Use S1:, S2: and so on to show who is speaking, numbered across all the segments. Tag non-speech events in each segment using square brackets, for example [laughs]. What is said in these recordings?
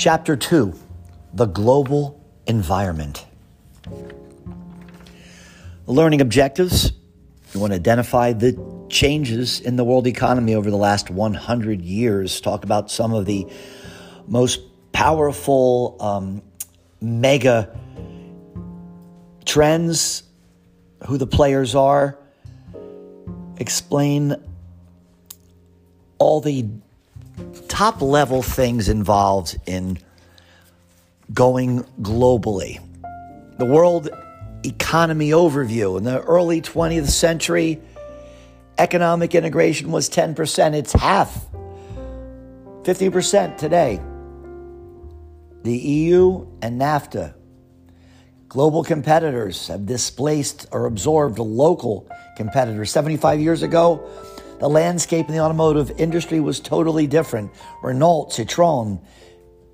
S1: Chapter 2 The Global Environment. Learning objectives. We want to identify the changes in the world economy over the last 100 years, talk about some of the most powerful um, mega trends, who the players are, explain all the top level things involved in going globally. The world economy overview in the early 20th century, economic integration was 10%. It's half, 50% today. The EU and NAFTA. Global competitors have displaced or absorbed local competitors. 75 years ago, the landscape in the automotive industry was totally different. Renault, Citroën,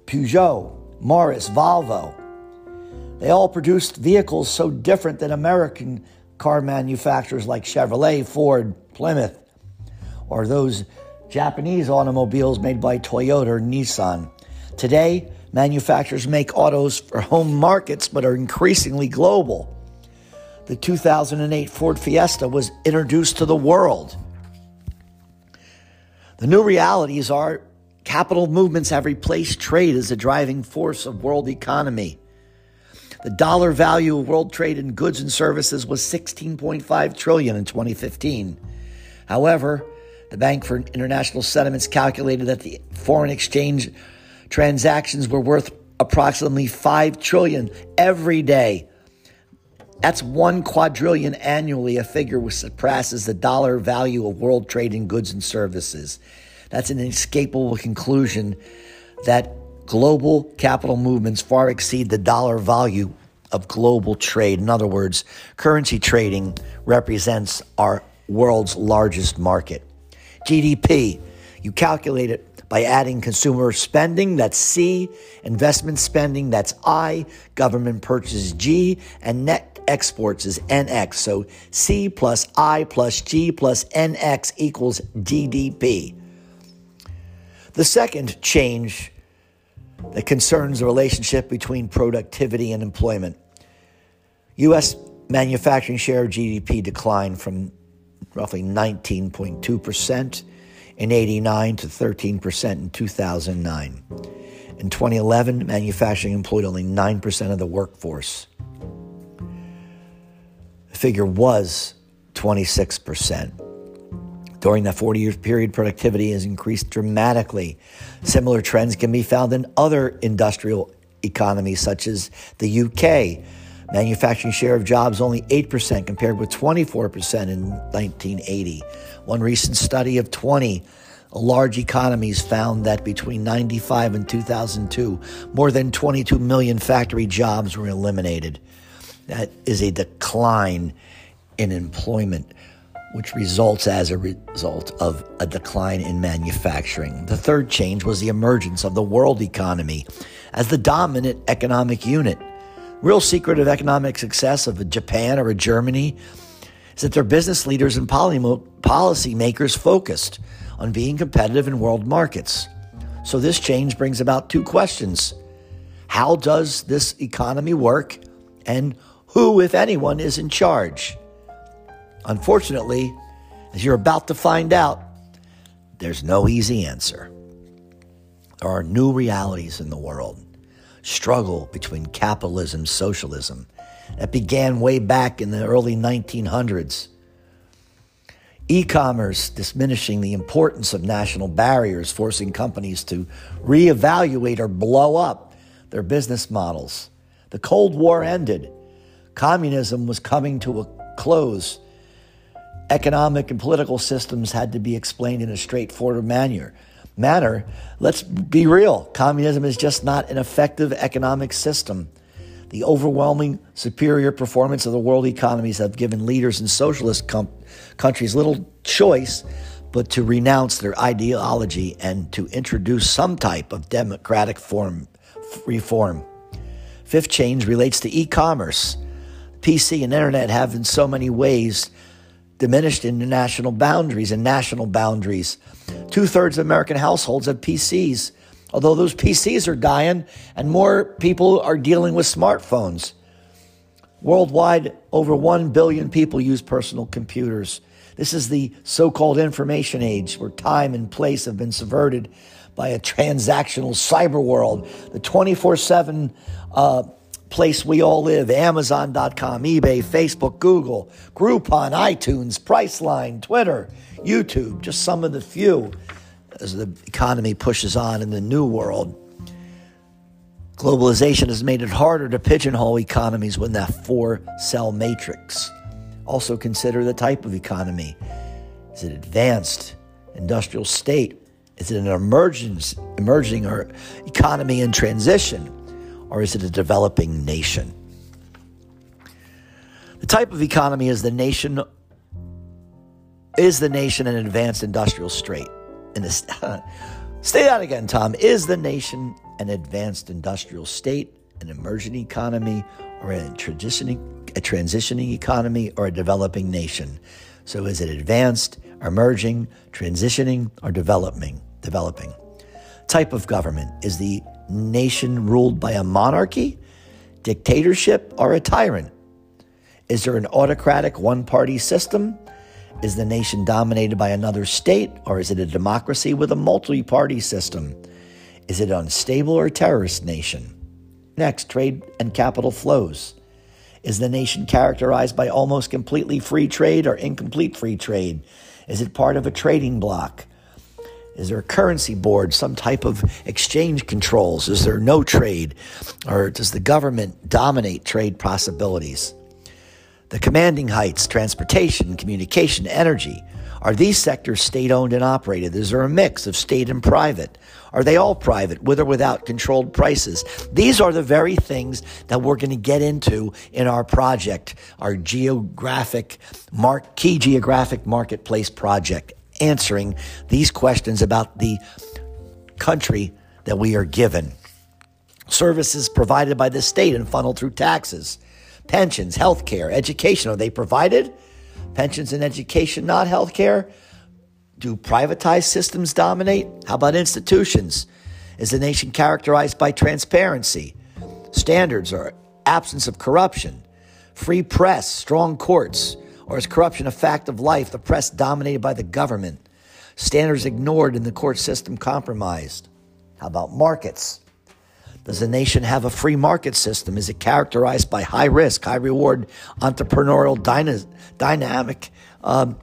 S1: Peugeot, Morris, Volvo. They all produced vehicles so different than American car manufacturers like Chevrolet, Ford, Plymouth, or those Japanese automobiles made by Toyota or Nissan. Today, manufacturers make autos for home markets but are increasingly global. The 2008 Ford Fiesta was introduced to the world. The new realities are capital movements have replaced trade as a driving force of world economy. The dollar value of world trade in goods and services was 16.5 trillion in 2015. However, the Bank for International Settlements calculated that the foreign exchange transactions were worth approximately 5 trillion every day. That's 1 quadrillion annually, a figure which surpasses the dollar value of world trade in goods and services. That's an inescapable conclusion that global capital movements far exceed the dollar value of global trade. In other words, currency trading represents our world's largest market. GDP, you calculate it by adding consumer spending, that's C, investment spending, that's I, government purchases, G, and net exports is NX. So C plus I plus G plus NX equals GDP. The second change that concerns the relationship between productivity and employment. U.S. manufacturing share of GDP declined from roughly 19.2% in 89 to 13% in 2009. In 2011, manufacturing employed only 9% of the workforce. Figure was 26%. During that 40 year period, productivity has increased dramatically. Similar trends can be found in other industrial economies, such as the UK. Manufacturing share of jobs only 8% compared with 24% in 1980. One recent study of 20 large economies found that between 95 and 2002, more than 22 million factory jobs were eliminated. That is a decline in employment which results as a result of a decline in manufacturing. The third change was the emergence of the world economy as the dominant economic unit. Real secret of economic success of a Japan or a Germany is that their business leaders and policy makers focused on being competitive in world markets. So this change brings about two questions. How does this economy work? And who, if anyone, is in charge? Unfortunately, as you're about to find out, there's no easy answer. There are new realities in the world. Struggle between capitalism and socialism that began way back in the early 1900s. E commerce diminishing the importance of national barriers, forcing companies to reevaluate or blow up their business models. The Cold War ended. Communism was coming to a close economic and political systems had to be explained in a straightforward manner. Manner, let's be real. Communism is just not an effective economic system. The overwhelming superior performance of the world economies have given leaders in socialist com- countries little choice but to renounce their ideology and to introduce some type of democratic form reform. Fifth change relates to e-commerce. PC and internet have in so many ways diminished international boundaries and national boundaries. Two thirds of American households have PCs. Although those PCs are dying and more people are dealing with smartphones. Worldwide, over 1 billion people use personal computers. This is the so called information age where time and place have been subverted by a transactional cyber world. The 24 uh, 7 place we all live Amazon.com, eBay, Facebook, Google, Groupon, iTunes, Priceline, Twitter, YouTube, just some of the few as the economy pushes on in the new world. Globalization has made it harder to pigeonhole economies within that four cell matrix. Also, consider the type of economy. Is it an advanced, industrial state? Is it an emerging or economy in transition? Or is it a developing nation? The type of economy is the nation is the nation an advanced industrial state? In this, [laughs] say that again, Tom. Is the nation an advanced industrial state, an emerging economy, or a transitioning a transitioning economy or a developing nation? So is it advanced, emerging, transitioning, or developing? Developing. Type of government is the nation ruled by a monarchy, dictatorship, or a tyrant? Is there an autocratic one party system? Is the nation dominated by another state, or is it a democracy with a multi party system? Is it an unstable or terrorist nation? Next, trade and capital flows. Is the nation characterized by almost completely free trade or incomplete free trade? Is it part of a trading bloc? Is there a currency board, some type of exchange controls? Is there no trade? Or does the government dominate trade possibilities? The commanding heights, transportation, communication, energy. Are these sectors state owned and operated? Is there a mix of state and private? Are they all private, with or without controlled prices? These are the very things that we're going to get into in our project, our geographic, key geographic marketplace project answering these questions about the country that we are given. Services provided by the state and funneled through taxes. Pensions, health care, education, are they provided? Pensions and education, not health care? Do privatized systems dominate? How about institutions? Is the nation characterized by transparency, standards, or absence of corruption? Free press, strong courts, or is corruption a fact of life, the press dominated by the government, standards ignored, and the court system compromised? How about markets? Does the nation have a free market system? Is it characterized by high risk, high reward, entrepreneurial dyna- dynamic um,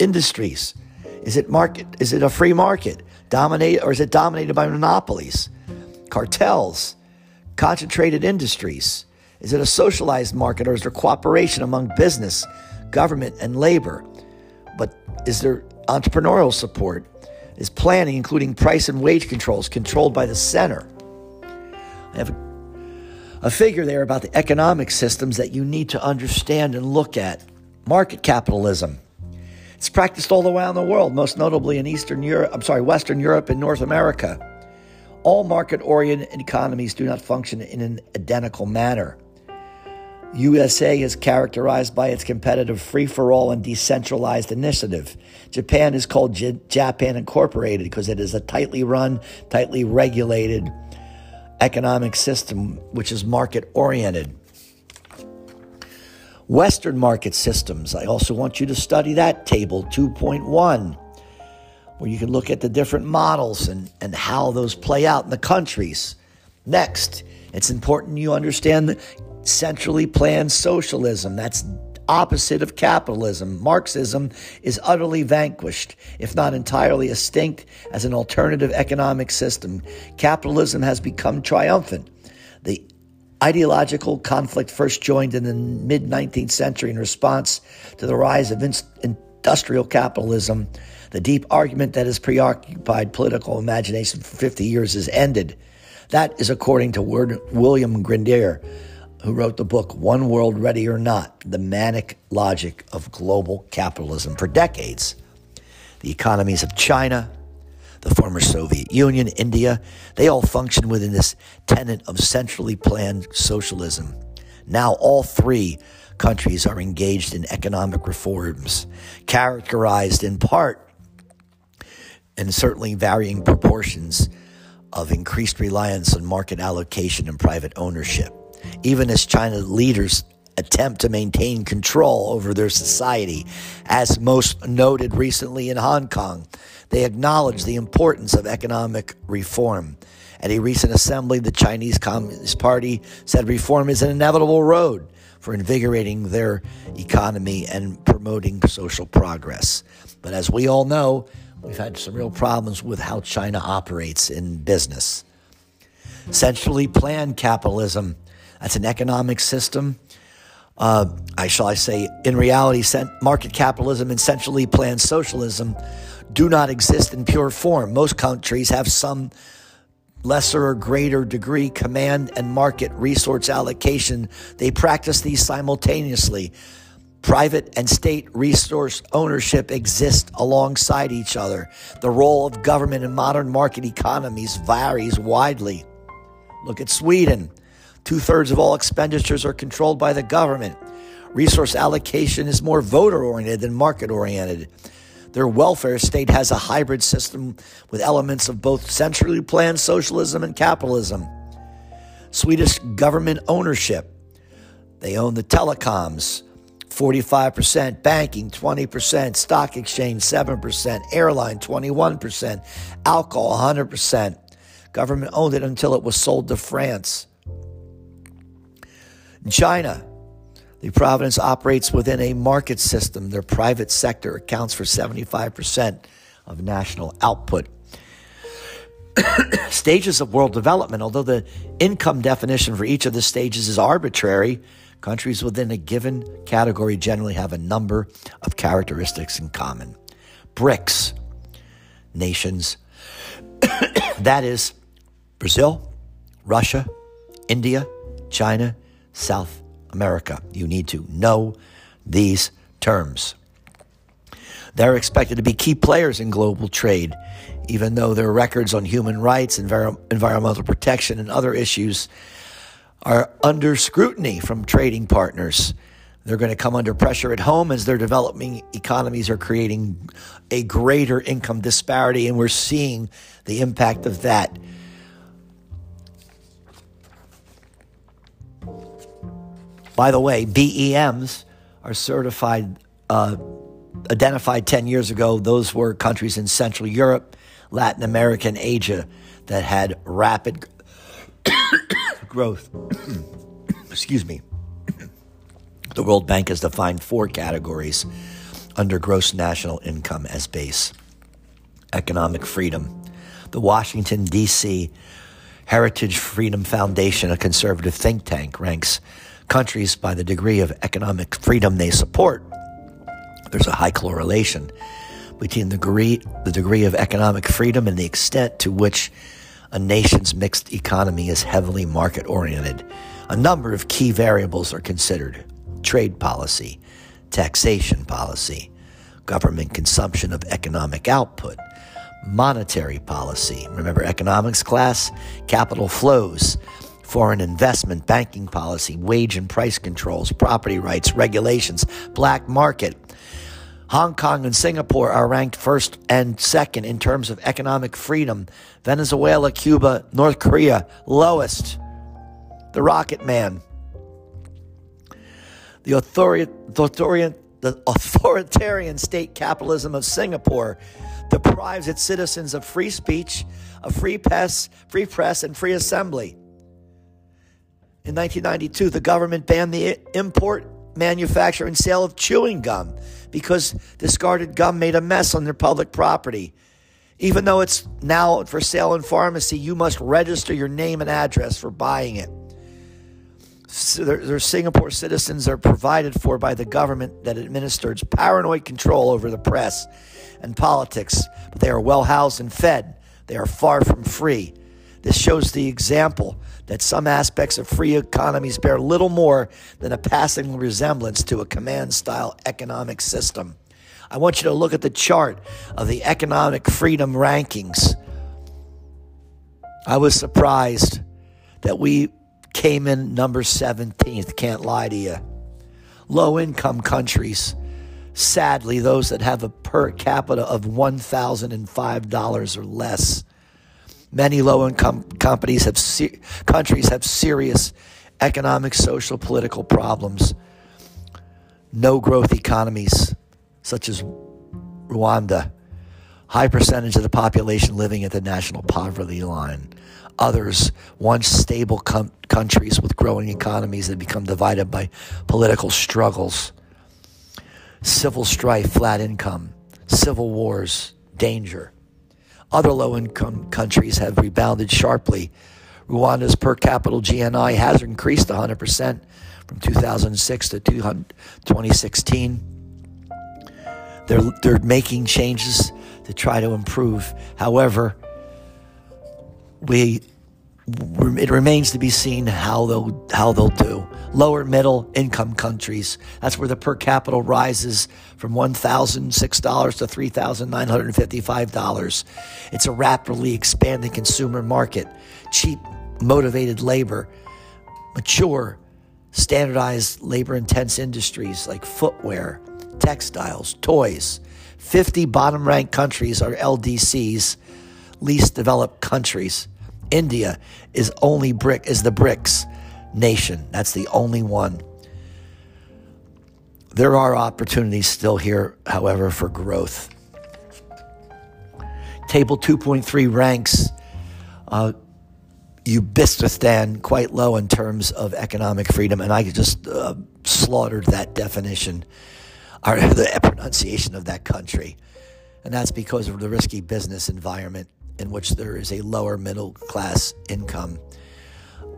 S1: industries? Is it market? Is it a free market? Dominate or is it dominated by monopolies, cartels, concentrated industries? Is it a socialized market or is there cooperation among business, government, and labor? But is there entrepreneurial support? Is planning, including price and wage controls, controlled by the center? I have a, figure there about the economic systems that you need to understand and look at. Market capitalism. It's practiced all around the world, most notably in Eastern Europe, I'm sorry, Western Europe and North America. All market oriented economies do not function in an identical manner. USA is characterized by its competitive free for all and decentralized initiative. Japan is called J- Japan Incorporated because it is a tightly run, tightly regulated economic system which is market oriented. Western market systems, I also want you to study that table 2.1, where you can look at the different models and, and how those play out in the countries. Next, it's important you understand the centrally planned socialism. That's opposite of capitalism. Marxism is utterly vanquished, if not entirely extinct, as an alternative economic system. Capitalism has become triumphant. The ideological conflict first joined in the mid 19th century in response to the rise of industrial capitalism. The deep argument that has preoccupied political imagination for 50 years has ended. That is according to William Greider who wrote the book One World Ready or Not The Manic Logic of Global Capitalism. For decades, the economies of China, the former Soviet Union, India, they all function within this tenet of centrally planned socialism. Now, all three countries are engaged in economic reforms, characterized in part and certainly varying proportions of increased reliance on market allocation and private ownership. Even as China leaders attempt to maintain control over their society, as most noted recently in Hong Kong, they acknowledge the importance of economic reform. At a recent assembly, the Chinese Communist Party said reform is an inevitable road for invigorating their economy and promoting social progress. But as we all know, we've had some real problems with how China operates in business. Centrally planned capitalism, that's an economic system. Uh, I shall I say, in reality, market capitalism and centrally planned socialism do not exist in pure form. Most countries have some lesser or greater degree command and market resource allocation. They practice these simultaneously. Private and state resource ownership exist alongside each other. The role of government in modern market economies varies widely. Look at Sweden. Two thirds of all expenditures are controlled by the government. Resource allocation is more voter oriented than market oriented. Their welfare state has a hybrid system with elements of both centrally planned socialism and capitalism. Swedish government ownership. They own the telecoms, 45%, banking 20%, stock exchange 7%, airline 21%, alcohol 100%. Government owned it until it was sold to France. China, the province operates within a market system. Their private sector accounts for 75% of national output. [coughs] stages of world development, although the income definition for each of the stages is arbitrary, countries within a given category generally have a number of characteristics in common. BRICS, nations, [coughs] that is Brazil, Russia, India, China, South America. You need to know these terms. They're expected to be key players in global trade, even though their records on human rights, envir- environmental protection, and other issues are under scrutiny from trading partners. They're going to come under pressure at home as their developing economies are creating a greater income disparity, and we're seeing the impact of that By the way, BEMs are certified, uh, identified 10 years ago. Those were countries in Central Europe, Latin America, and Asia that had rapid [coughs] growth. [coughs] Excuse me. The World Bank has defined four categories under gross national income as base economic freedom. The Washington, D.C. Heritage Freedom Foundation, a conservative think tank, ranks countries by the degree of economic freedom they support. There's a high correlation between the degree, the degree of economic freedom and the extent to which a nation's mixed economy is heavily market oriented. A number of key variables are considered trade policy, taxation policy, government consumption of economic output, monetary policy. Remember economics class? Capital flows, foreign investment, banking policy, wage and price controls, property rights, regulations, black market. Hong Kong and Singapore are ranked first and second in terms of economic freedom. Venezuela, Cuba, North Korea, lowest. The Rocket Man. The, authori- the, the authoritarian state capitalism of Singapore deprives its citizens of free speech, of free press, free press, and free assembly. In 1992, the government banned the import, manufacture, and sale of chewing gum because discarded gum made a mess on their public property. Even though it's now for sale in pharmacy, you must register your name and address for buying it. So their, their Singapore citizens are provided for by the government that administers paranoid control over the press and politics, but they are well housed and fed. They are far from free. This shows the example that some aspects of free economies bear little more than a passing resemblance to a command style economic system. I want you to look at the chart of the economic freedom rankings. I was surprised that we came in number 17th, can't lie to you. Low income countries, sadly, those that have a per capita of $1,005 or less Many low income companies have se- countries have serious economic, social, political problems. No growth economies, such as Rwanda, high percentage of the population living at the national poverty line. Others, once stable com- countries with growing economies that become divided by political struggles, civil strife, flat income, civil wars, danger. Other low income countries have rebounded sharply. Rwanda's per capita GNI has increased 100% from 2006 to 2016. They're, they're making changes to try to improve. However, we it remains to be seen how they'll how they'll do. Lower middle income countries, that's where the per capita rises from one thousand six dollars to three thousand nine hundred and fifty five dollars. It's a rapidly expanding consumer market, cheap, motivated labor, mature, standardized labor intense industries like footwear, textiles, toys. 50 bottom ranked countries are LDCs, least developed countries. India is only brick is the BRICS nation. That's the only one. There are opportunities still here, however, for growth. Table 2.3 ranks uh, Uzbekistan quite low in terms of economic freedom, and I just uh, slaughtered that definition or [laughs] the pronunciation of that country. And that's because of the risky business environment in which there is a lower middle class income.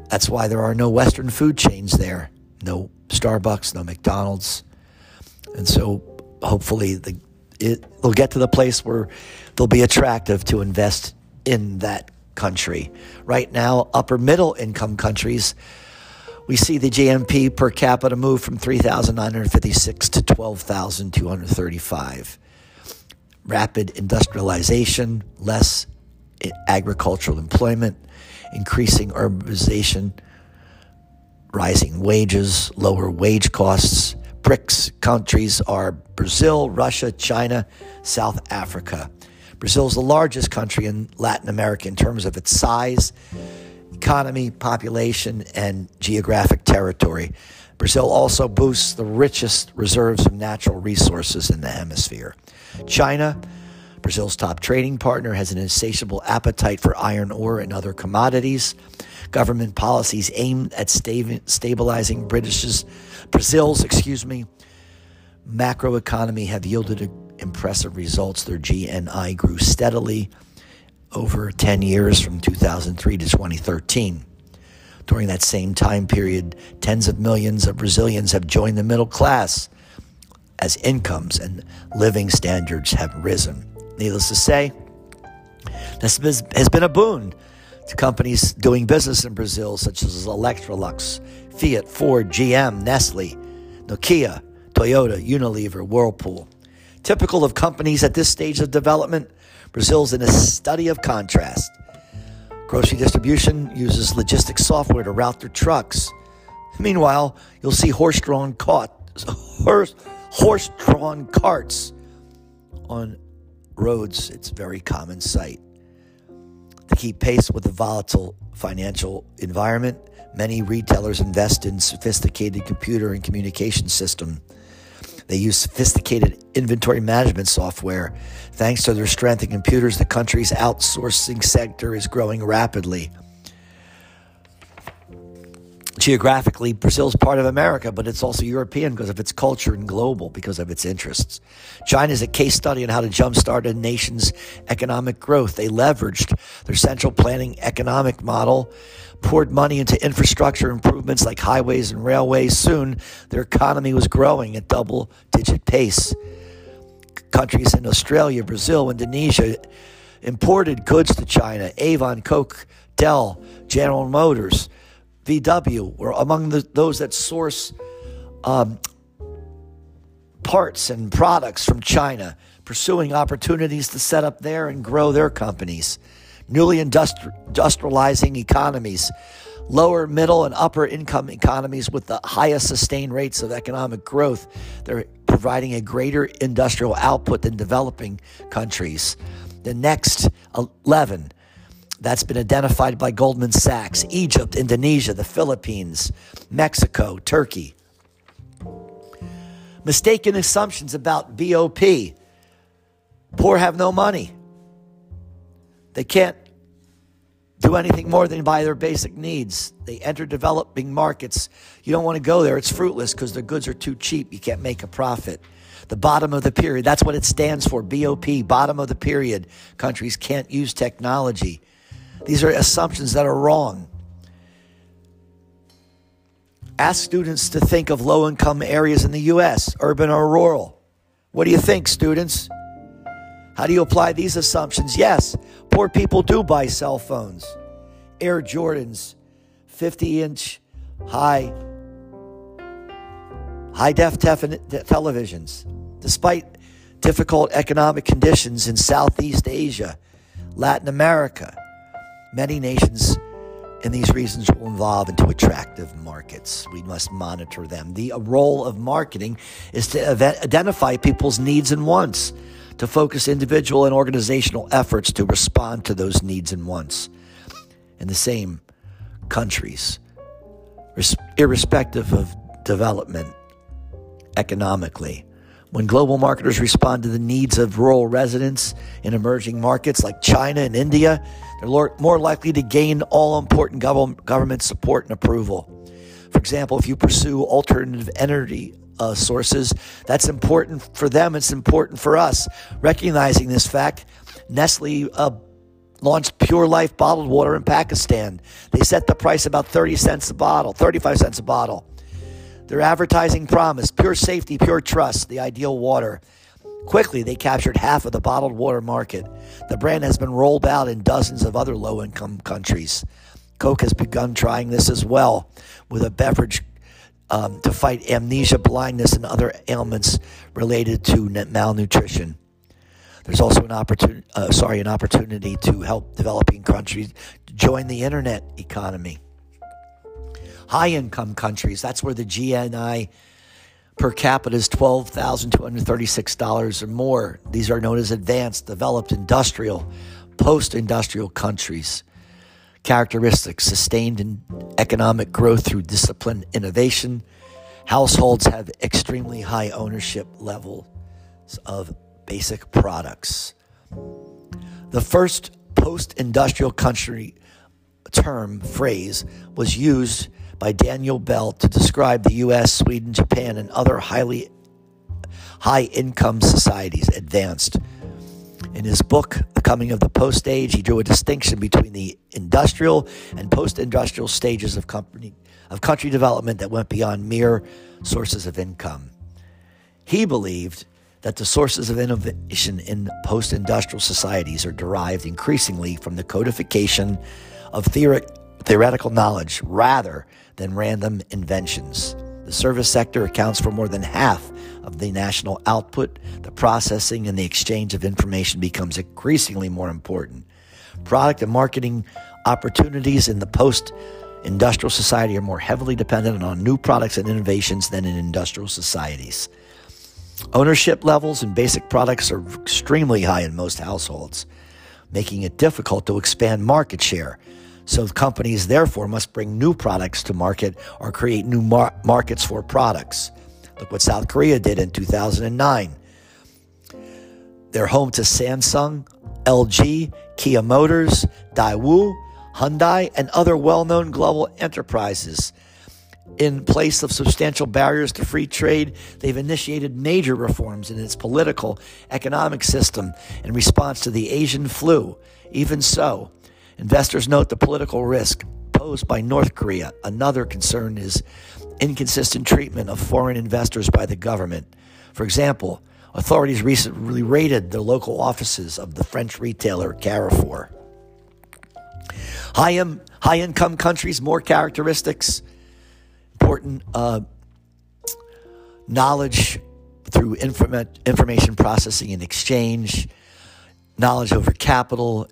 S1: That's why there are no Western food chains there, no Starbucks, no McDonald's. And so hopefully the, it, they'll get to the place where they'll be attractive to invest in that country. Right now, upper middle income countries, we see the GNP per capita move from 3,956 to 12,235. Rapid industrialization, less agricultural employment, increasing urbanization, rising wages, lower wage costs. BRICS countries are Brazil, Russia, China, South Africa. Brazil is the largest country in Latin America in terms of its size, economy, population, and geographic territory. Brazil also boasts the richest reserves of natural resources in the hemisphere. China Brazil's top trading partner has an insatiable appetite for iron ore and other commodities. Government policies aimed at stabilizing British's, Brazil's, excuse me, macroeconomy have yielded impressive results. Their GNI grew steadily over 10 years from 2003 to 2013. During that same time period, tens of millions of Brazilians have joined the middle class as incomes and living standards have risen. Needless to say, this has been a boon to companies doing business in Brazil, such as Electrolux, Fiat, Ford, GM, Nestle, Nokia, Toyota, Unilever, Whirlpool. Typical of companies at this stage of development, Brazil's in a study of contrast. Grocery distribution uses logistics software to route their trucks. Meanwhile, you'll see horse-drawn cart, horse-drawn carts on roads, it's very common sight. To keep pace with the volatile financial environment, many retailers invest in sophisticated computer and communication system. They use sophisticated inventory management software. Thanks to their strength in computers, the country's outsourcing sector is growing rapidly. Geographically, Brazil is part of America, but it's also European because of its culture and global because of its interests. China is a case study on how to jumpstart a nation's economic growth. They leveraged their central planning economic model, poured money into infrastructure improvements like highways and railways. Soon, their economy was growing at double digit pace. Countries in Australia, Brazil, Indonesia imported goods to China. Avon, Coke, Dell, General Motors VW were among the, those that source um, parts and products from China, pursuing opportunities to set up there and grow their companies. Newly industri- industrializing economies, lower, middle, and upper income economies with the highest sustained rates of economic growth, they're providing a greater industrial output than developing countries. The next 11 that's been identified by Goldman Sachs Egypt, Indonesia, the Philippines, Mexico, Turkey. Mistaken assumptions about BOP. Poor have no money. They can't do anything more than buy their basic needs. They enter developing markets. You don't want to go there. It's fruitless because their goods are too cheap. You can't make a profit. The bottom of the pyramid, that's what it stands for BOP, bottom of the pyramid. Countries can't use technology. These are assumptions that are wrong. Ask students to think of low income areas in the U.S., urban or rural. What do you think, students? How do you apply these assumptions? Yes, poor people do buy cell phones, Air Jordans, 50 inch high high def televisions. Despite difficult economic conditions in Southeast Asia, Latin America, Many nations in these regions will evolve into attractive markets. We must monitor them. The uh, role of marketing is to identify people's needs and wants, to focus individual and organizational efforts to respond to those needs and wants in the same countries, irrespective of development economically. When global marketers respond to the needs of rural residents in emerging markets like China and India, they're more likely to gain all important government support and approval. For example, if you pursue alternative energy uh, sources, that's important for them, it's important for us. Recognizing this fact, Nestle uh, launched Pure Life bottled water in Pakistan. They set the price about 30 cents a bottle, 35 cents a bottle. Their advertising promised pure safety, pure trust, the ideal water. Quickly, they captured half of the bottled water market. The brand has been rolled out in dozens of other low income countries. Coke has begun trying this as well with a beverage um, to fight anemia, blindness, and other ailments related to malnutrition. There's also an opportunity, uh, sorry, an opportunity to help developing countries join the internet economy. High income countries, that's where the GNI per capita is $12,236 or more. These are known as advanced, developed, industrial, post industrial countries. Characteristics sustained in economic growth through disciplined innovation. Households have extremely high ownership levels of basic products. The first post industrial country term phrase was used by Daniel Bell to describe the US, Sweden, Japan, and other highly high income societies advanced. In his book, The Coming of the Post Age, he drew a distinction between the industrial and post industrial stages of, company, of country development that went beyond mere sources of income. He believed that the sources of innovation in post industrial societies are derived increasingly from the codification of theoretical knowledge rather than random inventions. The service sector accounts for more than half of the national output. The processing and the exchange of information becomes increasingly more important. Product and marketing opportunities in the post industrial society are more heavily dependent on new products and innovations than in industrial societies. Ownership levels in basic products are extremely high in most households, making it difficult to expand market share so companies therefore must bring new products to market or create new mar- markets for products. Look what South Korea did in 2009. They're home to Samsung, LG, Kia Motors, Daewoo, Hyundai, and other well known global enterprises. In place of substantial barriers to free trade, they've initiated major reforms in its political, economic system in response to the Asian flu. Even so, Investors note the political risk posed by North Korea. Another concern is inconsistent treatment of foreign investors by the government. For example, authorities recently raided the local offices of the French retailer Carrefour. High, high income countries, more characteristics, important uh, knowledge through information processing and exchange, knowledge over capital,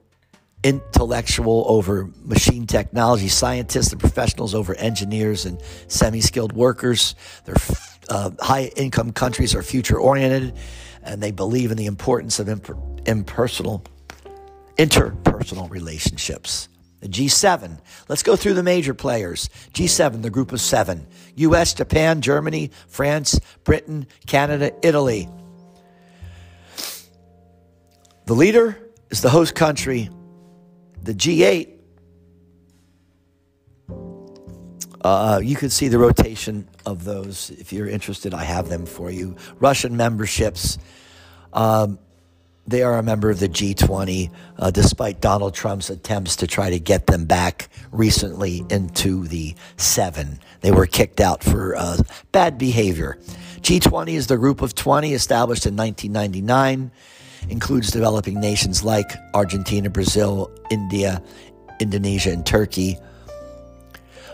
S1: intellectual over machine technology, scientists and professionals over engineers and semi skilled workers. Their uh, high income countries are future oriented and they believe in the importance of imp- impersonal interpersonal relationships. The G7. Let's go through the major players. G7, the group of seven US, Japan, Germany, France, Britain, Canada, Italy. The leader is the host country. The G8, uh, you can see the rotation of those. If you're interested, I have them for you. Russian memberships. Um, they are a member of the G20, uh, despite Donald Trump's attempts to try to get them back recently into the seven. They were kicked out for uh, bad behavior. G20 is the group of 20 established in 1999, includes developing nations like Argentina, Brazil, India, Indonesia, and Turkey.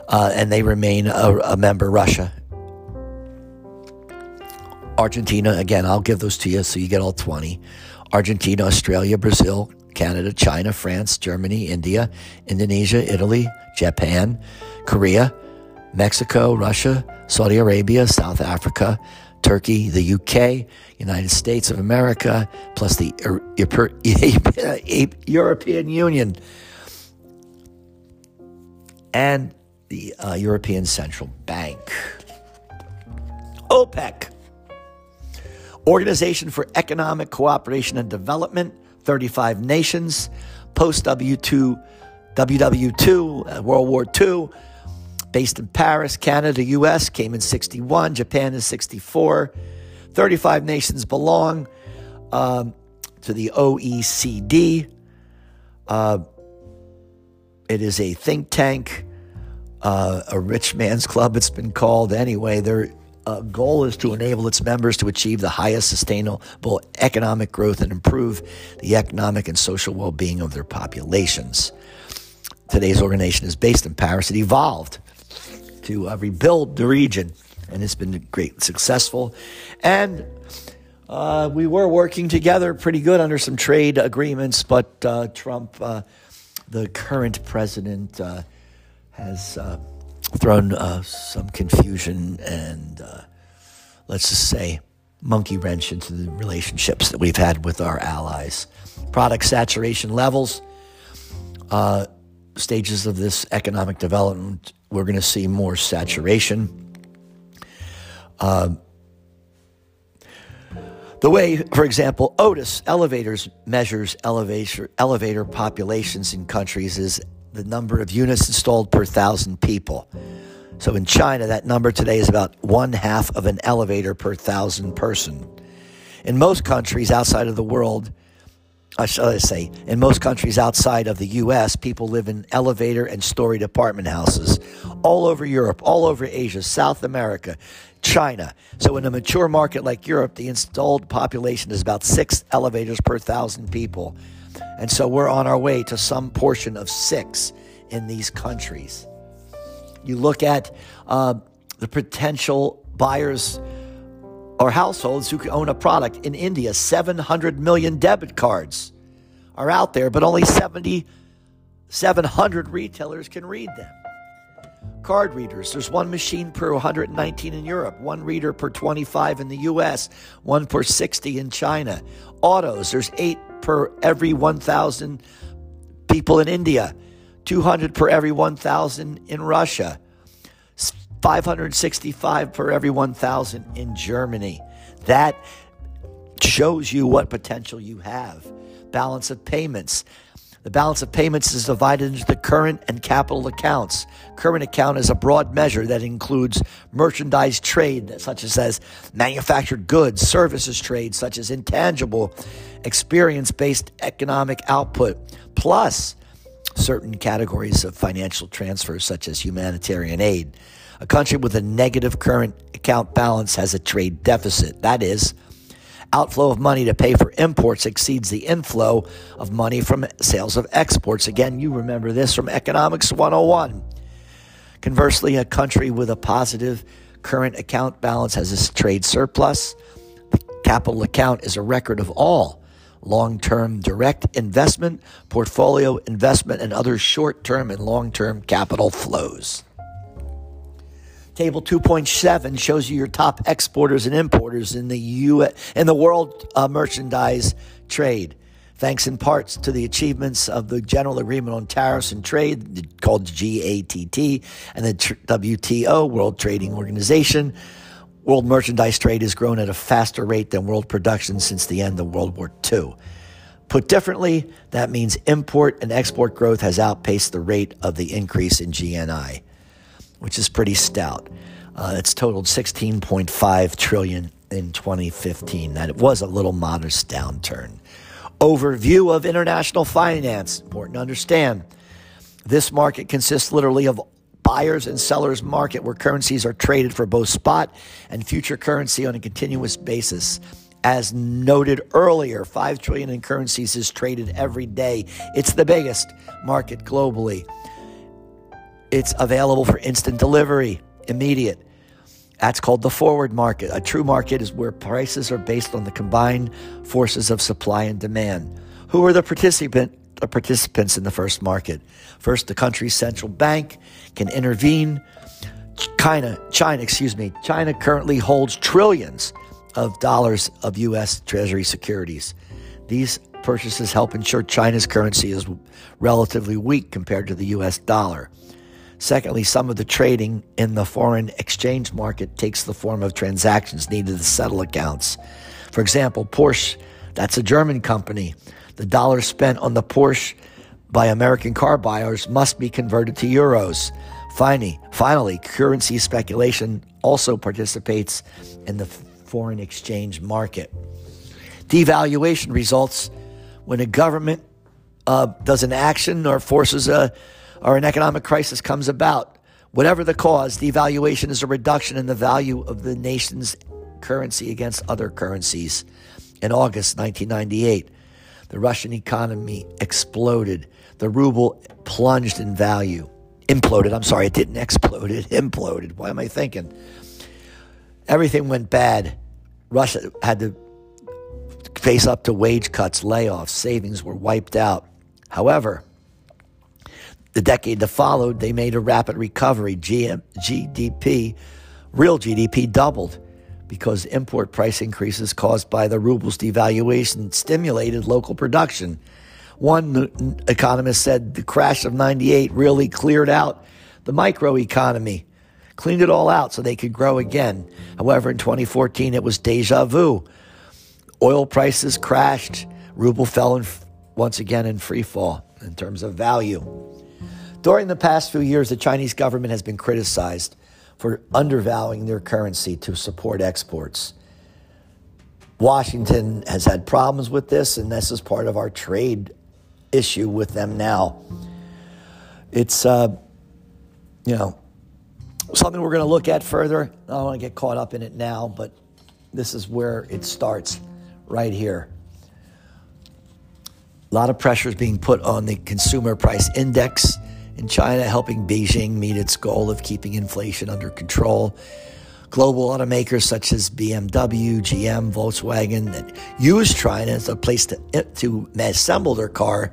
S1: Uh, and they remain a, a member, Russia. Argentina, again, I'll give those to you so you get all 20. Argentina, Australia, Brazil, Canada, China, France, Germany, India, Indonesia, Italy, Japan, Korea, Mexico, Russia, Saudi Arabia, South Africa, Turkey, the UK, United States of America, plus the [laughs] European Union and the uh, European Central Bank. OPEC. Organization for Economic Cooperation and Development, 35 nations, post W2, WW2, uh, World War II, based in Paris, Canada, US, came in 61, Japan is 64. 35 nations belong um, to the OECD. Uh, it is a think tank, uh, a rich man's club, it's been called anyway. their uh, goal is to enable its members to achieve the highest sustainable economic growth and improve the economic and social well being of their populations. Today's organization is based in Paris. It evolved to uh, rebuild the region, and it's been great, successful. And uh, we were working together pretty good under some trade agreements, but uh, Trump, uh, the current president, uh, has uh, thrown some confusion and, let's just say, monkey wrench into the relationships that we've had with our allies. Product saturation levels, uh, stages of this economic development, we're going to see more saturation. Uh, the way, for example, Otis elevators measures elevator, elevator populations in countries is the number of units installed per thousand people. So in China, that number today is about one half of an elevator per thousand person. In most countries outside of the world, I should say, in most countries outside of the US, people live in elevator and story apartment houses all over Europe, all over Asia, South America, China. So in a mature market like Europe, the installed population is about six elevators per thousand people. And so we're on our way to some portion of six in these countries. You look at uh, the potential buyers or households who own a product. In India, 700 million debit cards are out there, but only 70, 700 retailers can read them. Card readers, there's one machine per 119 in Europe, one reader per 25 in the US, one per 60 in China. Autos, there's eight per every 1,000 people in India, 200 per every 1,000 in Russia, 565 per every 1,000 in Germany. That shows you what potential you have. Balance of payments. The balance of payments is divided into the current and capital accounts. Current account is a broad measure that includes merchandise trade, such as, as manufactured goods, services trade, such as intangible, experience based economic output, plus certain categories of financial transfers, such as humanitarian aid. A country with a negative current account balance has a trade deficit. That is, outflow of money to pay for imports exceeds the inflow of money from sales of exports. Again, you remember this from Economics 101. Conversely, a country with a positive current account balance has a trade surplus. The capital account is a record of all long term direct investment, portfolio investment, and other short term and long term capital flows. Table 2.7 shows you your top exporters and importers in the U in the world uh, merchandise trade. thanks in parts to the achievements of the General Agreement on Tariffs and Trade, called GATT, and the WTO, World Trading Organization. World merchandise trade has grown at a faster rate than world production since the end of World War II. Put differently, that means import and export growth has outpaced the rate of the increase in GNI, which is pretty stout. Uh, it's totaled 16.5 trillion in 2015. That it was a little modest downturn. Overview of international finance. Important to understand. This market consists literally of buyers and sellers market where currencies are traded for both spot and future currency on a continuous basis. As noted earlier, 5 trillion in currencies is traded every day. It's the biggest market globally. It's available for instant delivery, immediate. That's called the forward market. A true market is where prices are based on the combined forces of supply and demand. Who are the participant the participants in the first market? First, the country's central bank can intervene. China, China, excuse me, China currently holds trillions of dollars of U.S. Treasury securities. These purchases help ensure China's currency is relatively weak compared to the U.S. dollar. Secondly, some of the trading in the foreign exchange market takes the form of transactions needed to settle accounts. For example, Porsche, that's a German company. The dollars spent on the Porsche by American car buyers must be converted to euros. Finally, finally, currency speculation also participates in the foreign exchange market. Devaluation results when a government uh, does an action or forces a or an economic crisis comes about. Whatever the cause, devaluation is a reduction in the value of the nation's currency against other currencies. In August 1998, the Russian economy exploded. The ruble plunged in value. Imploded. I'm sorry, it didn't explode. [laughs] It imploded. Why am I thinking? Everything went bad. Russia had to face up to wage cuts, layoffs, savings were wiped out. However, the decade that followed, they made a rapid recovery. GDP, real GDP doubled because import price increases caused by the ruble's devaluation stimulated local production. One economist said the crash of 98 really cleared out the microeconomy, cleaned it all out so they could grow again. However, in 2014, it was deja vu. Oil prices crashed, ruble fell in, once again in free fall in terms of value. During the past few years, the Chinese government has been criticized for undervaluing their currency to support exports. Washington has had problems with this, and this is part of our trade issue with them now. It's, uh, you know, something we're going to look at further. I don't want to get caught up in it now, but this is where it starts right here. A lot of pressure is being put on the consumer price index in China, helping Beijing meet its goal of keeping inflation under control. Global automakers such as BMW, GM, Volkswagen that use China as a place to, to assemble their car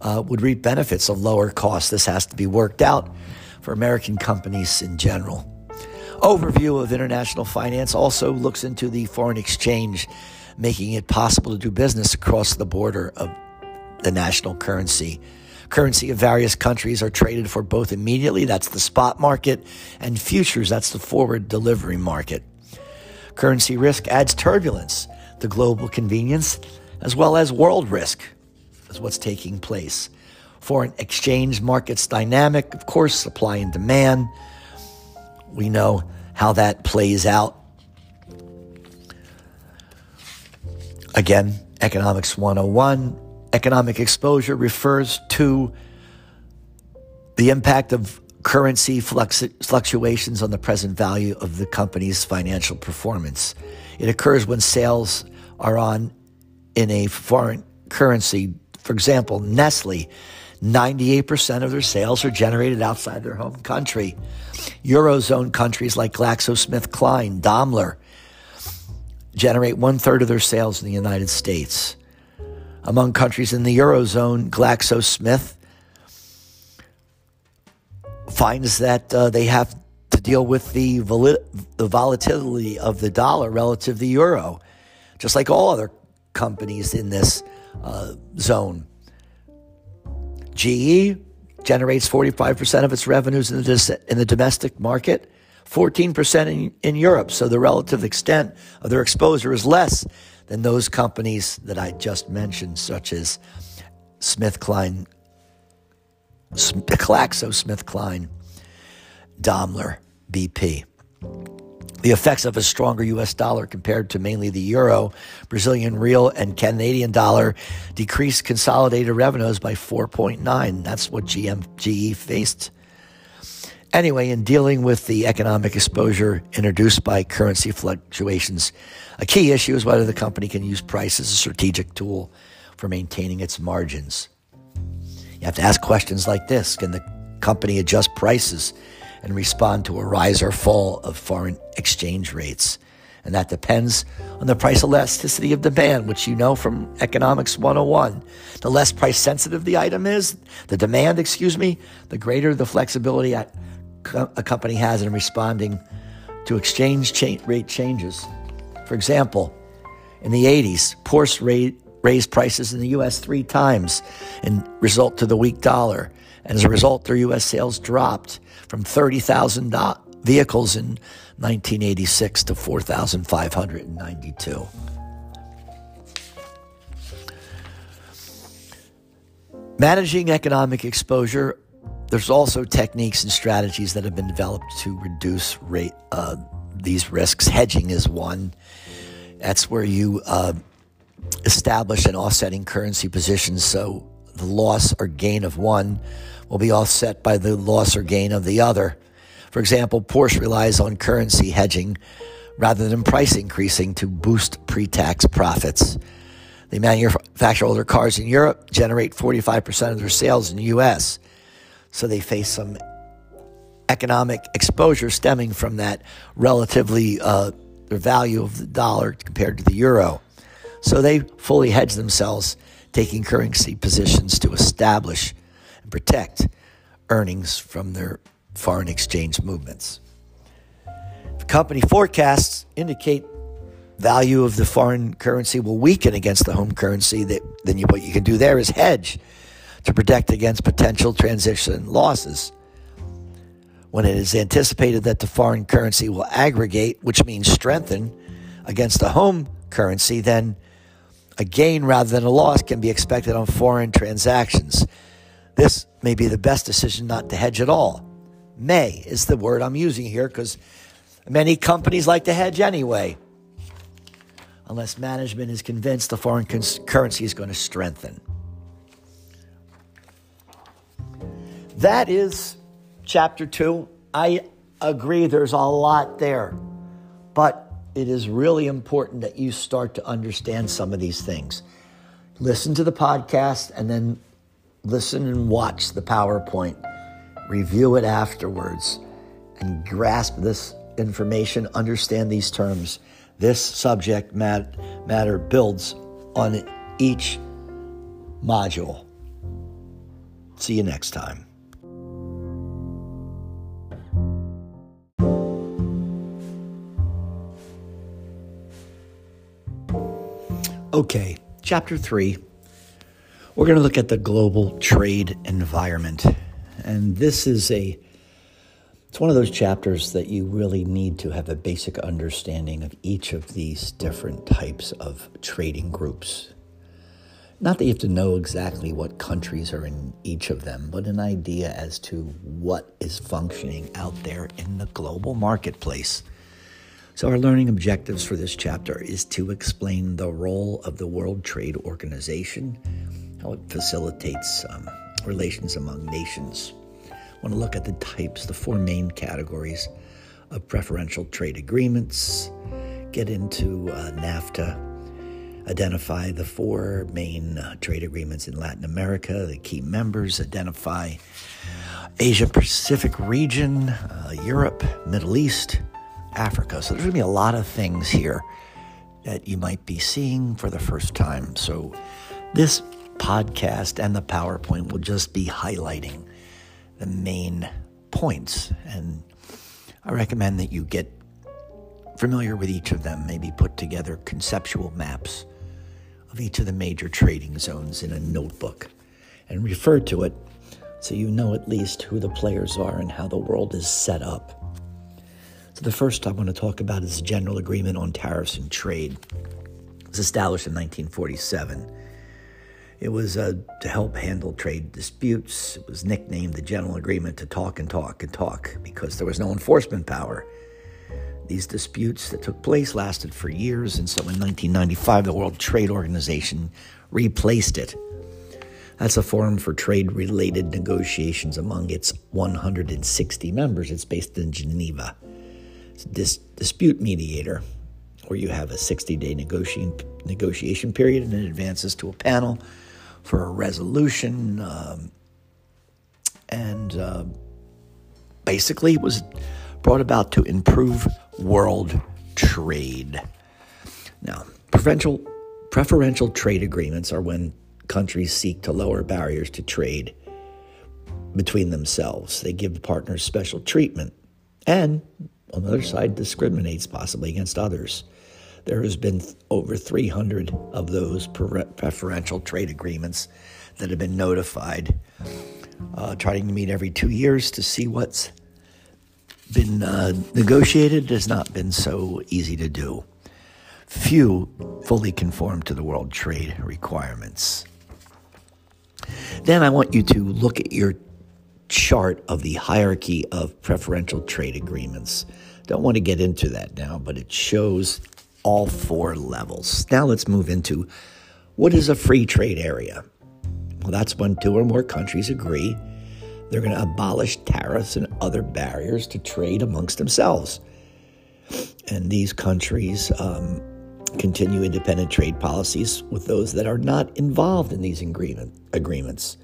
S1: uh, would reap benefits of lower costs. This has to be worked out for American companies in general. Overview of international finance also looks into the foreign exchange, making it possible to do business across the border of the national currency. Currency of various countries are traded for both immediately, that's the spot market, and futures, that's the forward delivery market. Currency risk adds turbulence to global convenience as well as world risk, is what's taking place. Foreign exchange markets dynamic, of course, supply and demand. We know how that plays out. Again, Economics 101 Economic exposure refers to the impact of currency fluctuations on the present value of the company's financial performance. It occurs when sales are on in a foreign currency. For example, Nestle, 98% of their sales are generated outside their home country. Eurozone countries like GlaxoSmithKline, Daimler generate one third of their sales in the United States among countries in the Eurozone, GlaxoSmith finds that uh, they have to deal with the, the volatility of the dollar relative to the euro, just like all other companies in this uh, zone. GE generates 45% of its revenues in the, in the domestic market, 14% in, in Europe. So the relative extent of their exposure is less than those companies that I just mentioned, such as SmithKline, GlaxoSmithKline, Daimler, BP. The effects of a stronger US dollar compared to mainly the euro, Brazilian real, and Canadian dollar decreased consolidated revenues by 4.9. That's what GM, GE faced. Anyway, in dealing with the economic exposure introduced by currency fluctuations, a key issue is whether the company can use price as a strategic tool for maintaining its margins. You have to ask questions like this Can the company adjust prices and respond to a rise or fall of foreign exchange rates. And that depends on the price elasticity of demand, which you know from Economics 101. The less price sensitive the item is, the demand, excuse me, the greater the flexibility a company has in responding to exchange rate changes. For example, in the 80s, Porsche raised prices in the U.S. three times in result to the weak dollar. And as a result, their U.S. sales dropped from 30,000 vehicles in 1986 to 4,592. Managing economic exposure, there's also techniques and strategies that have been developed to reduce rate, uh, these risks. Hedging is one. That's where you uh, establish an offsetting currency position so the loss or gain of one will be offset by the loss or gain of the other. For example, Porsche relies on currency hedging rather than price increasing to boost pre tax profits. They manufacture their cars in Europe, generate 45% of their sales in the US. So they face some economic exposure stemming from that relatively uh, the value of the dollar compared to the euro. So they fully hedge themselves, taking currency positions to establish and protect earnings from their foreign exchange movements. The company forecasts indicate value of the foreign currency will weaken against the home currency, that, then you, what you can do there is hedge to protect against potential transition losses. When it is anticipated that the foreign currency will aggregate, which means strengthen, against the home currency, then a gain rather than a loss can be expected on foreign transactions. This may be the best decision not to hedge at all. May is the word I'm using here because many companies like to hedge anyway, unless management is convinced the foreign currency is going to strengthen. That is chapter two. I agree there's a lot there, but it is really important that you start to understand some of these things. Listen to the podcast and then listen and watch the PowerPoint, review it afterwards, and grasp this information, understand these terms. This subject mat- matter builds on each module. See you next time. Okay, chapter three we're going to look at the global trade environment. And this is a it's one of those chapters that you really need to have a basic understanding of each of these different types of trading groups. Not that you have to know exactly what countries are in each of them, but an idea as to what is functioning out there in the global marketplace. So, our learning objectives for this chapter is to explain the role of the World Trade Organization how it facilitates um, relations among nations. I want to look at the types, the four main categories of preferential trade agreements, get into uh, NAFTA, identify the four main uh, trade agreements in Latin America, the key members, identify Asia Pacific region, uh, Europe, Middle East, Africa. So there's going to be a lot of things here that you might be seeing for the first time. So this podcast and the PowerPoint will just be highlighting the main points. And I recommend that you get familiar with each of them, maybe put together conceptual maps of each of the major trading zones in a notebook and refer to it so you know at least who the players are and how the world is set up. So, the first I want to talk about is the General Agreement on Tariffs and Trade. It was established in 1947. It was uh, to help handle trade disputes. It was nicknamed the General Agreement to talk and talk and talk because there was no enforcement power. These disputes that took place lasted for years, and so in 1995, the World Trade Organization replaced it. That's a forum for trade related negotiations among its 160 members. It's based in Geneva. Dis- dispute mediator, where you have a 60 day negotiation, negotiation period and it advances to a panel for a resolution. Um, and uh, basically, it was brought about to improve world trade. Now, preferential, preferential trade agreements are when countries seek to lower barriers to trade between themselves. They give partners special treatment and, on the other side, discriminates possibly against others. There has been over 300 of those preferential trade agreements that have been notified, uh, trying to meet every two years to see what's been uh, negotiated has not been so easy to do. Few fully conform to the world trade requirements. Then I want you to look at your chart of the hierarchy of preferential trade agreements. Don't want to get into that now, but it shows all four levels. Now let's move into what is a free trade area? Well, that's when two or more countries agree they're going to abolish tariffs and other barriers to trade amongst themselves. And these countries um, continue independent trade policies with those that are not involved in these agreement, agreements.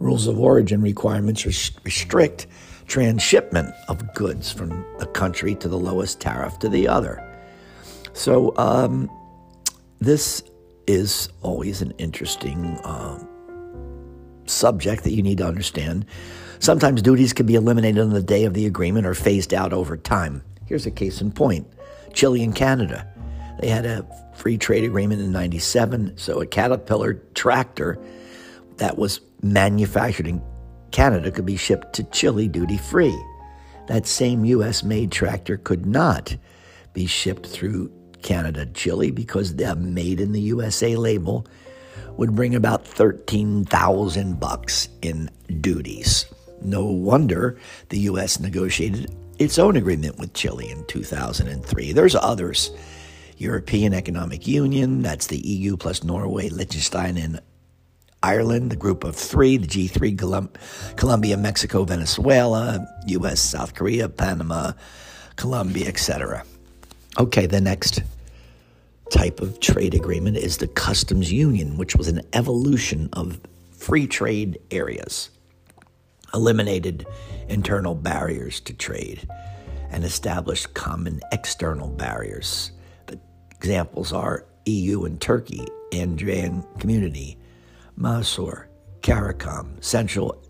S1: Rules of origin requirements restrict transshipment of goods from a country to the lowest tariff to the other. So, um, this is always an interesting uh, subject that you need to understand. Sometimes duties can be eliminated on the day of the agreement or phased out over time. Here's a case in point Chile and Canada. They had a free trade agreement in 97, so a Caterpillar tractor that was manufactured in Canada could be shipped to Chile duty free. That same US made tractor could not be shipped through Canada Chile because the made in the USA label would bring about 13,000 bucks in duties. No wonder the US negotiated its own agreement with Chile in 2003. There's others. European Economic Union, that's the EU plus Norway, Liechtenstein, and Ireland, the group of three, the G3, Colum- Colombia, Mexico, Venezuela, US, South Korea, Panama, Colombia, etc. Okay, the next type of trade agreement is the customs union, which was an evolution of free trade areas, eliminated internal barriers to trade, and established common external barriers. The examples are EU and Turkey, Andean Community, Mercosur, CARICOM, Central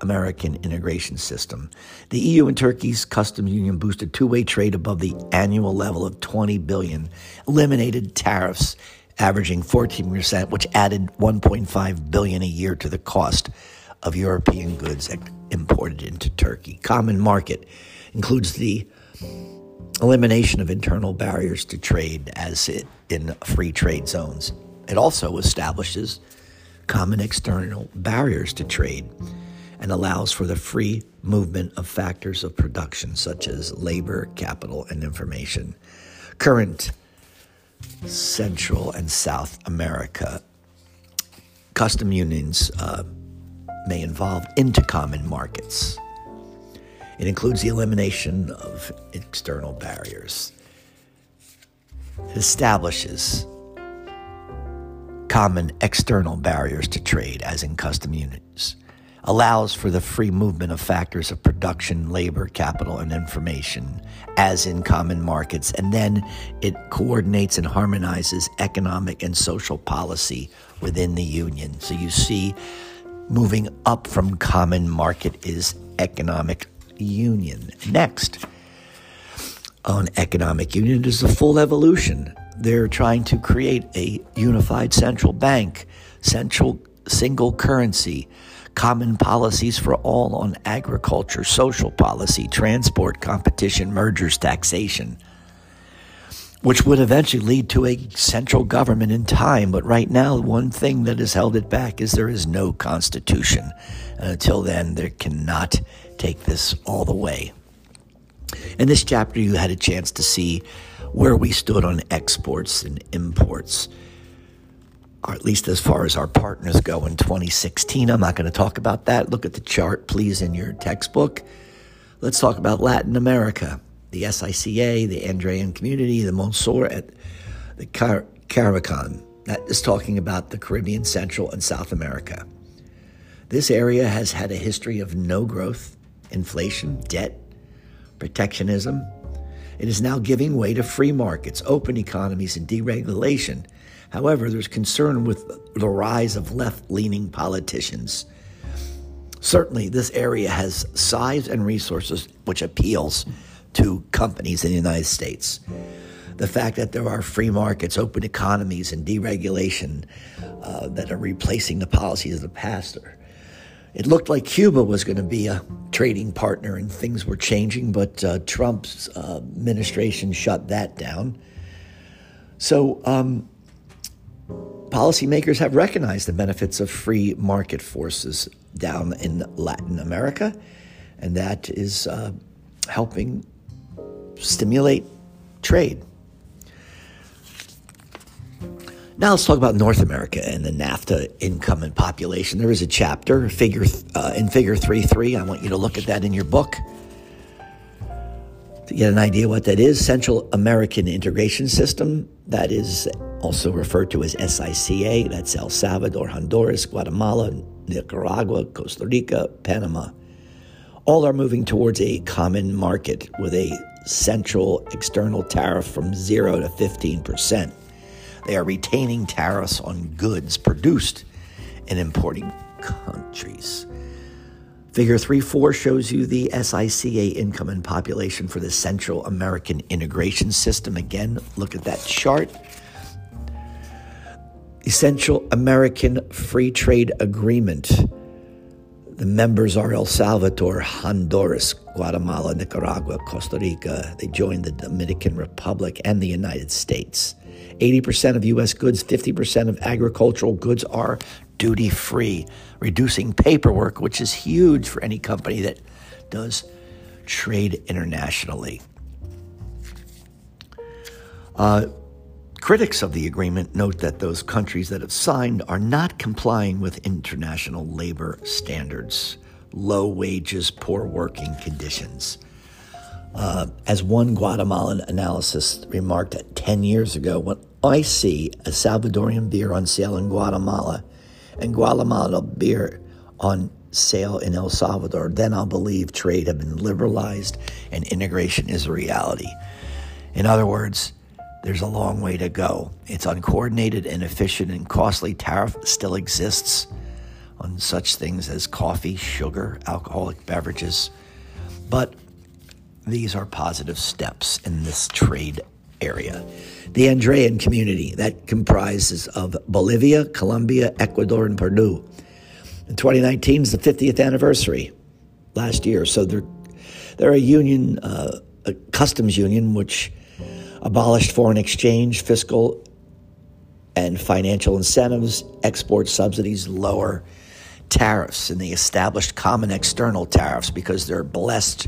S1: American integration system. The EU and Turkey's customs union boosted two-way trade above the annual level of 20 billion, eliminated tariffs averaging 14%, which added 1.5 billion a year to the cost of European goods imported into Turkey. Common market includes the elimination of internal barriers to trade as it in free trade zones. It also establishes common external barriers to trade and allows for the free movement of factors of production such as labor, capital, and information. Current Central and South America custom unions uh, may involve intercommon markets. It includes the elimination of external barriers. It establishes common external barriers to trade, as in custom unions allows for the free movement of factors of production, labor, capital, and information, as in common markets, and then it coordinates and harmonizes economic and social policy within the union. So you see, moving up from common market is economic union. Next, on economic union is the full evolution they're trying to create a unified central bank, central single currency, common policies for all on agriculture, social policy, transport, competition, mergers, taxation, which would eventually lead to a central government in time. But right now, one thing that has held it back is there is no constitution. And until then, they cannot take this all the way. In this chapter, you had a chance to see where we stood on exports and imports, or at least as far as our partners go in 2016. I'm not going to talk about that. Look at the chart, please, in your textbook. Let's talk about Latin America, the SICA, the Andean community, the Monsor, at the Car- Caracan. That is talking about the Caribbean, Central, and South America. This area has had a history of no growth, inflation, debt, protectionism. It is now giving way to free markets, open economies, and deregulation. However, there's concern with the rise of left leaning politicians. Certainly, this area has size and resources which appeals to companies in the United States. The fact that there are free markets, open economies, and deregulation uh, that are replacing the policies of the past it looked like Cuba was going to be a trading partner and things were changing, but uh, Trump's uh, administration shut that down. So, um, policymakers have recognized the benefits of free market forces down in Latin America, and that is uh, helping stimulate trade. Now let's talk about North America and the NAFTA income and population. There is a chapter, figure uh, in Figure three three. I want you to look at that in your book to get an idea what that is. Central American Integration System. That is also referred to as SICA. That's El Salvador, Honduras, Guatemala, Nicaragua, Costa Rica, Panama. All are moving towards a common market with a central external tariff from zero to fifteen percent. They are retaining tariffs on goods produced in importing countries. Figure 3 4 shows you the SICA income and population for the Central American Integration System. Again, look at that chart. Central American Free Trade Agreement. The members are El Salvador, Honduras, Guatemala, Nicaragua, Costa Rica. They joined the Dominican Republic and the United States. 80% of U.S. goods, 50% of agricultural goods are duty free, reducing paperwork, which is huge for any company that does trade internationally. Uh, critics of the agreement note that those countries that have signed are not complying with international labor standards, low wages, poor working conditions. Uh, as one Guatemalan analyst remarked 10 years ago, when I see a Salvadorian beer on sale in Guatemala and Guatemala beer on sale in El Salvador, then I'll believe trade have been liberalized and integration is a reality. In other words, there's a long way to go. It's uncoordinated, inefficient, and costly. Tariff still exists on such things as coffee, sugar, alcoholic beverages. But these are positive steps in this trade area. The Andean community that comprises of Bolivia, Colombia, Ecuador, and Peru. In 2019 is the 50th anniversary last year, so they're they're a union, uh, a customs union, which abolished foreign exchange, fiscal and financial incentives, export subsidies, lower tariffs, and they established common external tariffs because they're blessed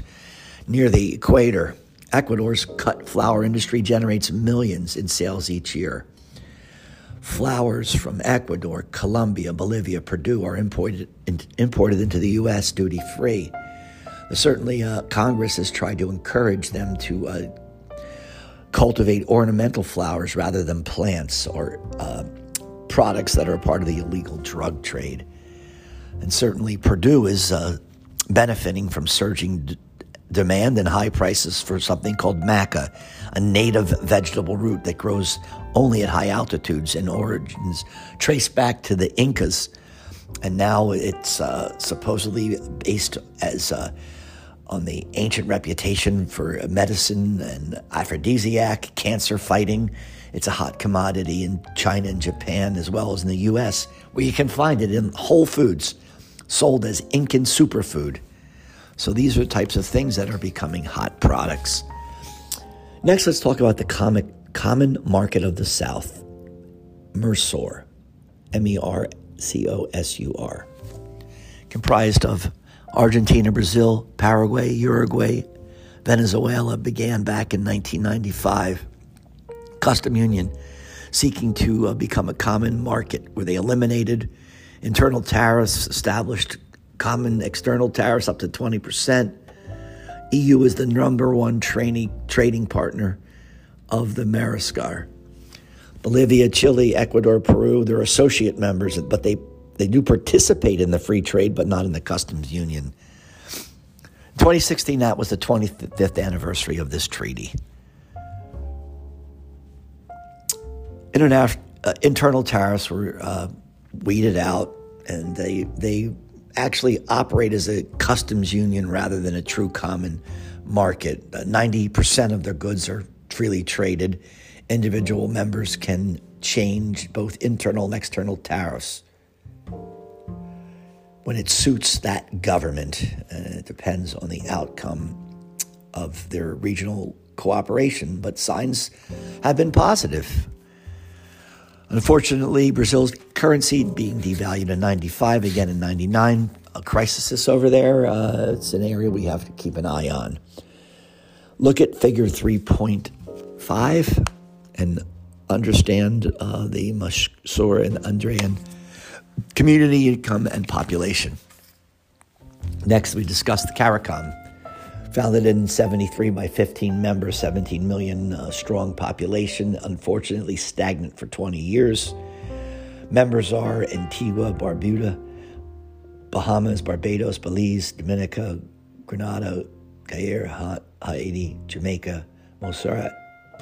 S1: near the equator. Ecuador's cut flower industry generates millions in sales each year. Flowers from Ecuador, Colombia, Bolivia, Peru are imported, in, imported into the U.S. duty free. Certainly, uh, Congress has tried to encourage them to uh, cultivate ornamental flowers rather than plants or uh, products that are part of the illegal drug trade. And certainly, Peru is uh, benefiting from surging d- demand and high prices for something called maca, a native vegetable root that grows only at high altitudes and origins traced back to the Incas. And now it's uh, supposedly based as uh, on the ancient reputation for medicine and aphrodisiac, cancer fighting. It's a hot commodity in China and Japan as well as in the US, where you can find it in Whole Foods, sold as Incan superfood. So these are types of things that are becoming hot products. Next, let's talk about the comic, common market of the South, Mercosur, M E R C O S U R, comprised of Argentina, Brazil, Paraguay, Uruguay, Venezuela, began back in 1995. Custom Union seeking to uh, become a common market where they eliminated internal tariffs, established common external tariffs up to 20%. EU is the number one training, trading partner of the Mercosur. Bolivia, Chile, Ecuador, Peru, they're associate members, but they, they do participate in the free trade, but not in the customs union. 2016, that was the 25th anniversary of this treaty. International, uh, internal tariffs were uh, weeded out, and they, they actually operate as a customs union rather than a true common market. Uh, 90% of their goods are freely traded. Individual members can change both internal and external tariffs when it suits that government. Uh, it depends on the outcome of their regional cooperation, but signs have been positive. Unfortunately, Brazil's currency being devalued in 95, again in 99, a crisis is over there. Uh, it's an area we have to keep an eye on. Look at figure 3.5 and understand uh, the Mercosur and Andean community income and population. Next, we discuss the CARICOM Founded in 73 by 15 members, 17 million uh, strong population, unfortunately stagnant for 20 years. Members are Antigua, Barbuda, Bahamas, Barbados, Belize, Dominica, Grenada, Caire, Haiti, Jamaica, Montserrat,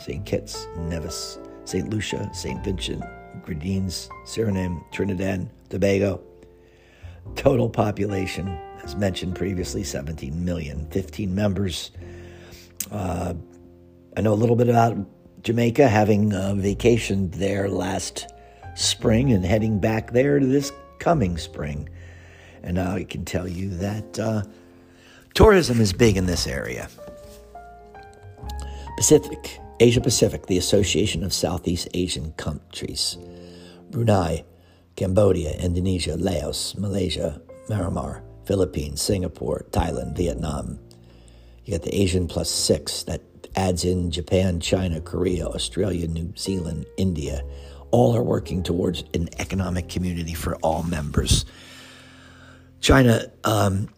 S1: St. Kitts, Nevis, St. Lucia, St. Vincent, Grenadines, Suriname, Trinidad, Tobago. Total population as mentioned previously, 17 million, 15 members. Uh, I know a little bit about Jamaica, having a vacation there last spring and heading back there this coming spring. And I can tell you that uh, tourism is big in this area. Pacific, Asia Pacific, the Association of Southeast Asian Countries, Brunei, Cambodia, Indonesia, Laos, Malaysia, Myanmar, Philippines, Singapore, Thailand, Vietnam. You got the ASEAN plus six that adds in Japan, China, Korea, Australia, New Zealand, India. All are working towards an economic community for all members. China, um,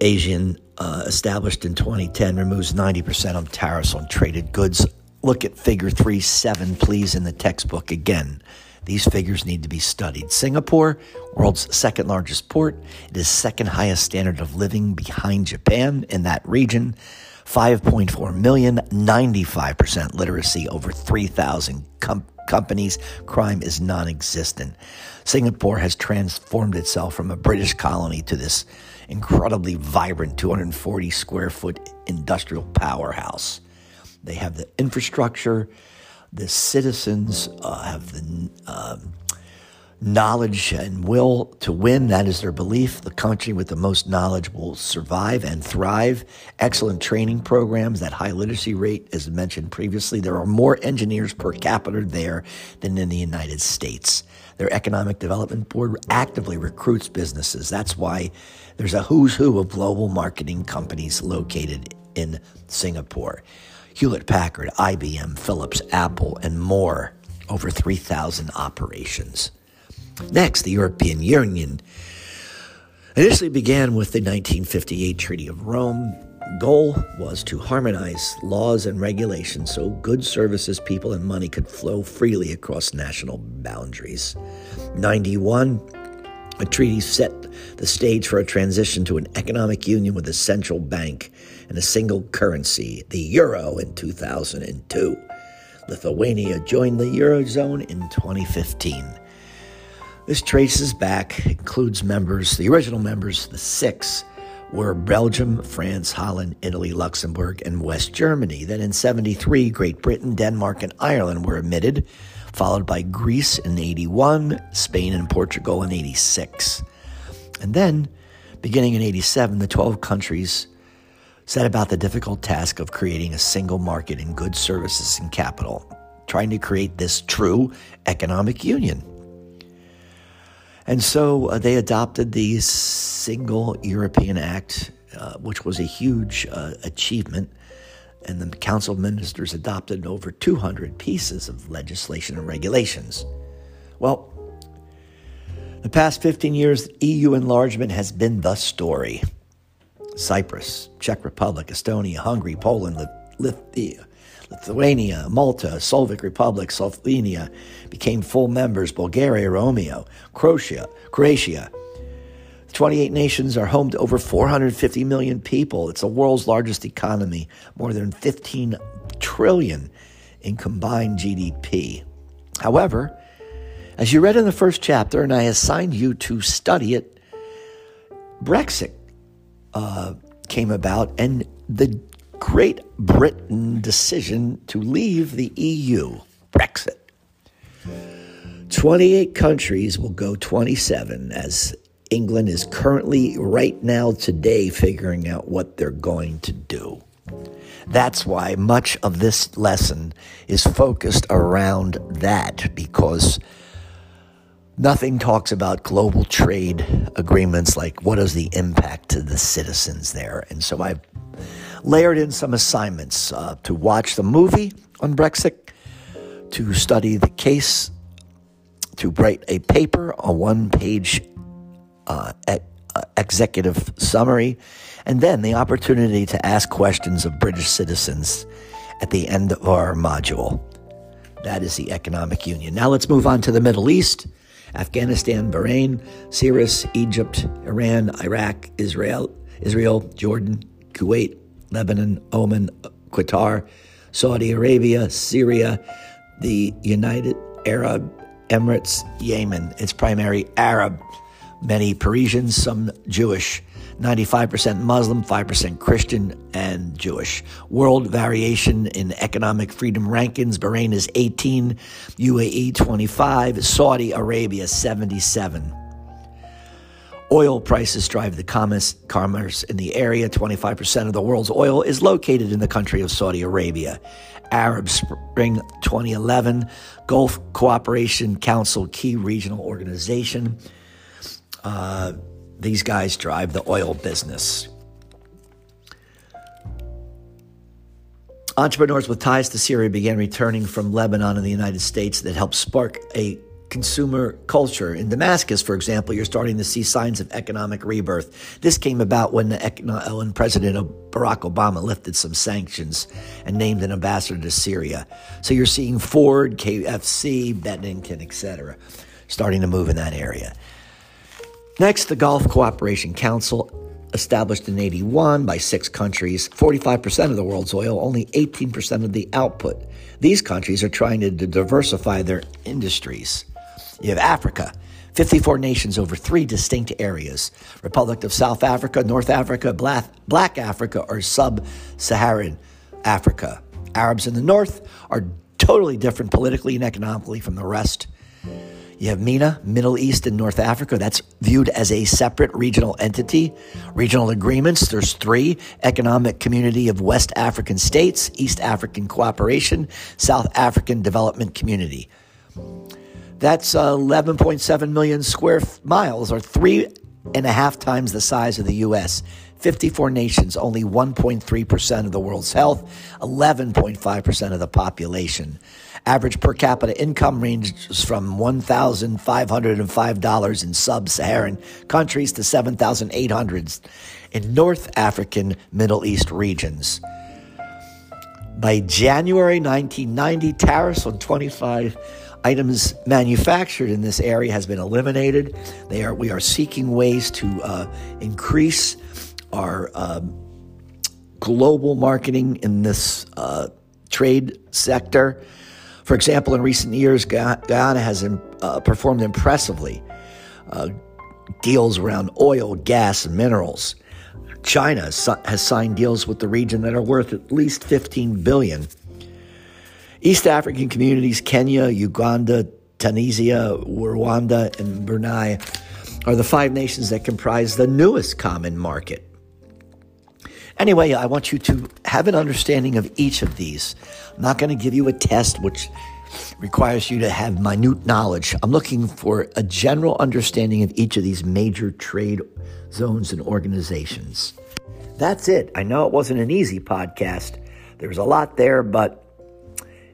S1: ASEAN, uh, established in 2010, removes 90% of tariffs on traded goods. Look at figure 3 7, please, in the textbook again. These figures need to be studied. Singapore, world's second largest port, it is second highest standard of living behind Japan in that region. 5.4 million, 95% literacy, over 3,000 com- companies. Crime is non existent. Singapore has transformed itself from a British colony to this incredibly vibrant 240 square foot industrial powerhouse. They have the infrastructure, the citizens uh, have the um, knowledge and will to win. That is their belief. The country with the most knowledge will survive and thrive. Excellent training programs, that high literacy rate, as mentioned previously. There are more engineers per capita there than in the United States. Their economic development board actively recruits businesses. That's why there's a who's who of global marketing companies located in Singapore. Hewlett Packard, IBM, Philips, Apple, and more. Over 3,000 operations. Next, the European Union initially began with the 1958 Treaty of Rome. Goal was to harmonize laws and regulations so goods, services, people, and money could flow freely across national boundaries. 91 a treaty set the stage for a transition to an economic union with a central bank and a single currency, the euro, in 2002. Lithuania joined the Eurozone in 2015. This traces back, includes members, the original members, the six, were Belgium, France, Holland, Italy, Luxembourg, and West Germany. Then in 73, Great Britain, Denmark, and Ireland were admitted, followed by Greece in 81, Spain and Portugal in 86. And then, beginning in 87, the 12 countries set about the difficult task of creating a single market in goods, services, and capital, trying to create this true economic union. And so uh, they adopted the Single European Act, uh, which was a huge uh, achievement. And the Council of Ministers adopted over 200 pieces of legislation and regulations. Well, the past 15 years, EU enlargement has been the story. Cyprus, Czech Republic, Estonia, Hungary, Poland, Lithuania, Lithuania, Malta, Slovak Republic, Slovenia became full members, Bulgaria, Romeo, Croatia, Croatia. 28 nations are home to over 450 million people. It's the world's largest economy, more than 15 trillion in combined GDP. However, as you read in the first chapter, and I assigned you to study it, Brexit uh, came about, and the Great Britain decision to leave the EU, Brexit. 28 countries will go 27 as England is currently, right now, today, figuring out what they're going to do. That's why much of this lesson is focused around that because nothing talks about global trade agreements like what is the impact to the citizens there. And so I've layered in some assignments uh, to watch the movie on Brexit, to study the case, to write a paper, a one page uh, uh, executive summary, and then the opportunity to ask questions of British citizens at the end of our module. That is the economic union. Now let's move on to the Middle East. Afghanistan, Bahrain, Syria, Egypt, Iran, Iraq, Israel, Israel, Jordan, Kuwait, Lebanon, Oman, Qatar, Saudi Arabia, Syria, the United Arab Emirates, Yemen. It's primarily Arab, many Persians, some Jewish. 95% Muslim, 5% Christian, and Jewish. World variation in economic freedom rankings Bahrain is 18, UAE 25, Saudi Arabia 77. Oil prices drive the commerce in the area. 25% of the world's oil is located in the country of Saudi Arabia. Arab Spring 2011, Gulf Cooperation Council, key regional organization. Uh, these guys drive the oil business. Entrepreneurs with ties to Syria began returning from Lebanon and the United States that helped spark a consumer culture. In Damascus, for example, you're starting to see signs of economic rebirth. This came about when, the, uh, when President Barack Obama lifted some sanctions and named an ambassador to Syria. So you're seeing Ford, KFC, Benetton, etc., starting to move in that area. Next, the Gulf Cooperation Council, established in 81 by six countries, 45% of the world's oil, only 18% of the output. These countries are trying to diversify their industries. You have Africa, 54 nations over three distinct areas Republic of South Africa, North Africa, Black, Africa, or Sub Saharan Africa. Arabs in the north are totally different politically and economically from the rest. You have MENA, Middle East and North Africa. That's viewed as a separate regional entity. Regional agreements, there's three Economic Community of West African States, East African Cooperation, South African Development Community. That's uh, 11.7 million square miles, or three and a half times the size of the U.S. 54 nations, only 1.3% of the world's health, 11.5% of the population. Average per capita income ranges from $1,505 in sub Saharan countries to 7,800 in North African Middle East regions. By January 1990, tariffs on 25 items manufactured in this area has been eliminated. They are, we are seeking ways to uh, increase our um, global marketing in this uh, trade sector. For example, in recent years, Guyana has uh, performed impressively. Uh, deals around oil, gas, and minerals. China has signed deals with the region that are worth at least 15 billion. East African communities, Kenya, Uganda, Tanzania, Rwanda, and Burundi are the five nations that comprise the newest common market. Anyway, I want you to have an understanding of each of these. I'm not going to give you a test which requires you to have minute knowledge. I'm looking for a general understanding of each of these major trade zones and organizations. That's it. I know it wasn't an easy podcast. There was a lot there, but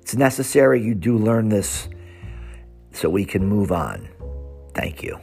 S1: it's necessary you do learn this so we can move on. Thank you.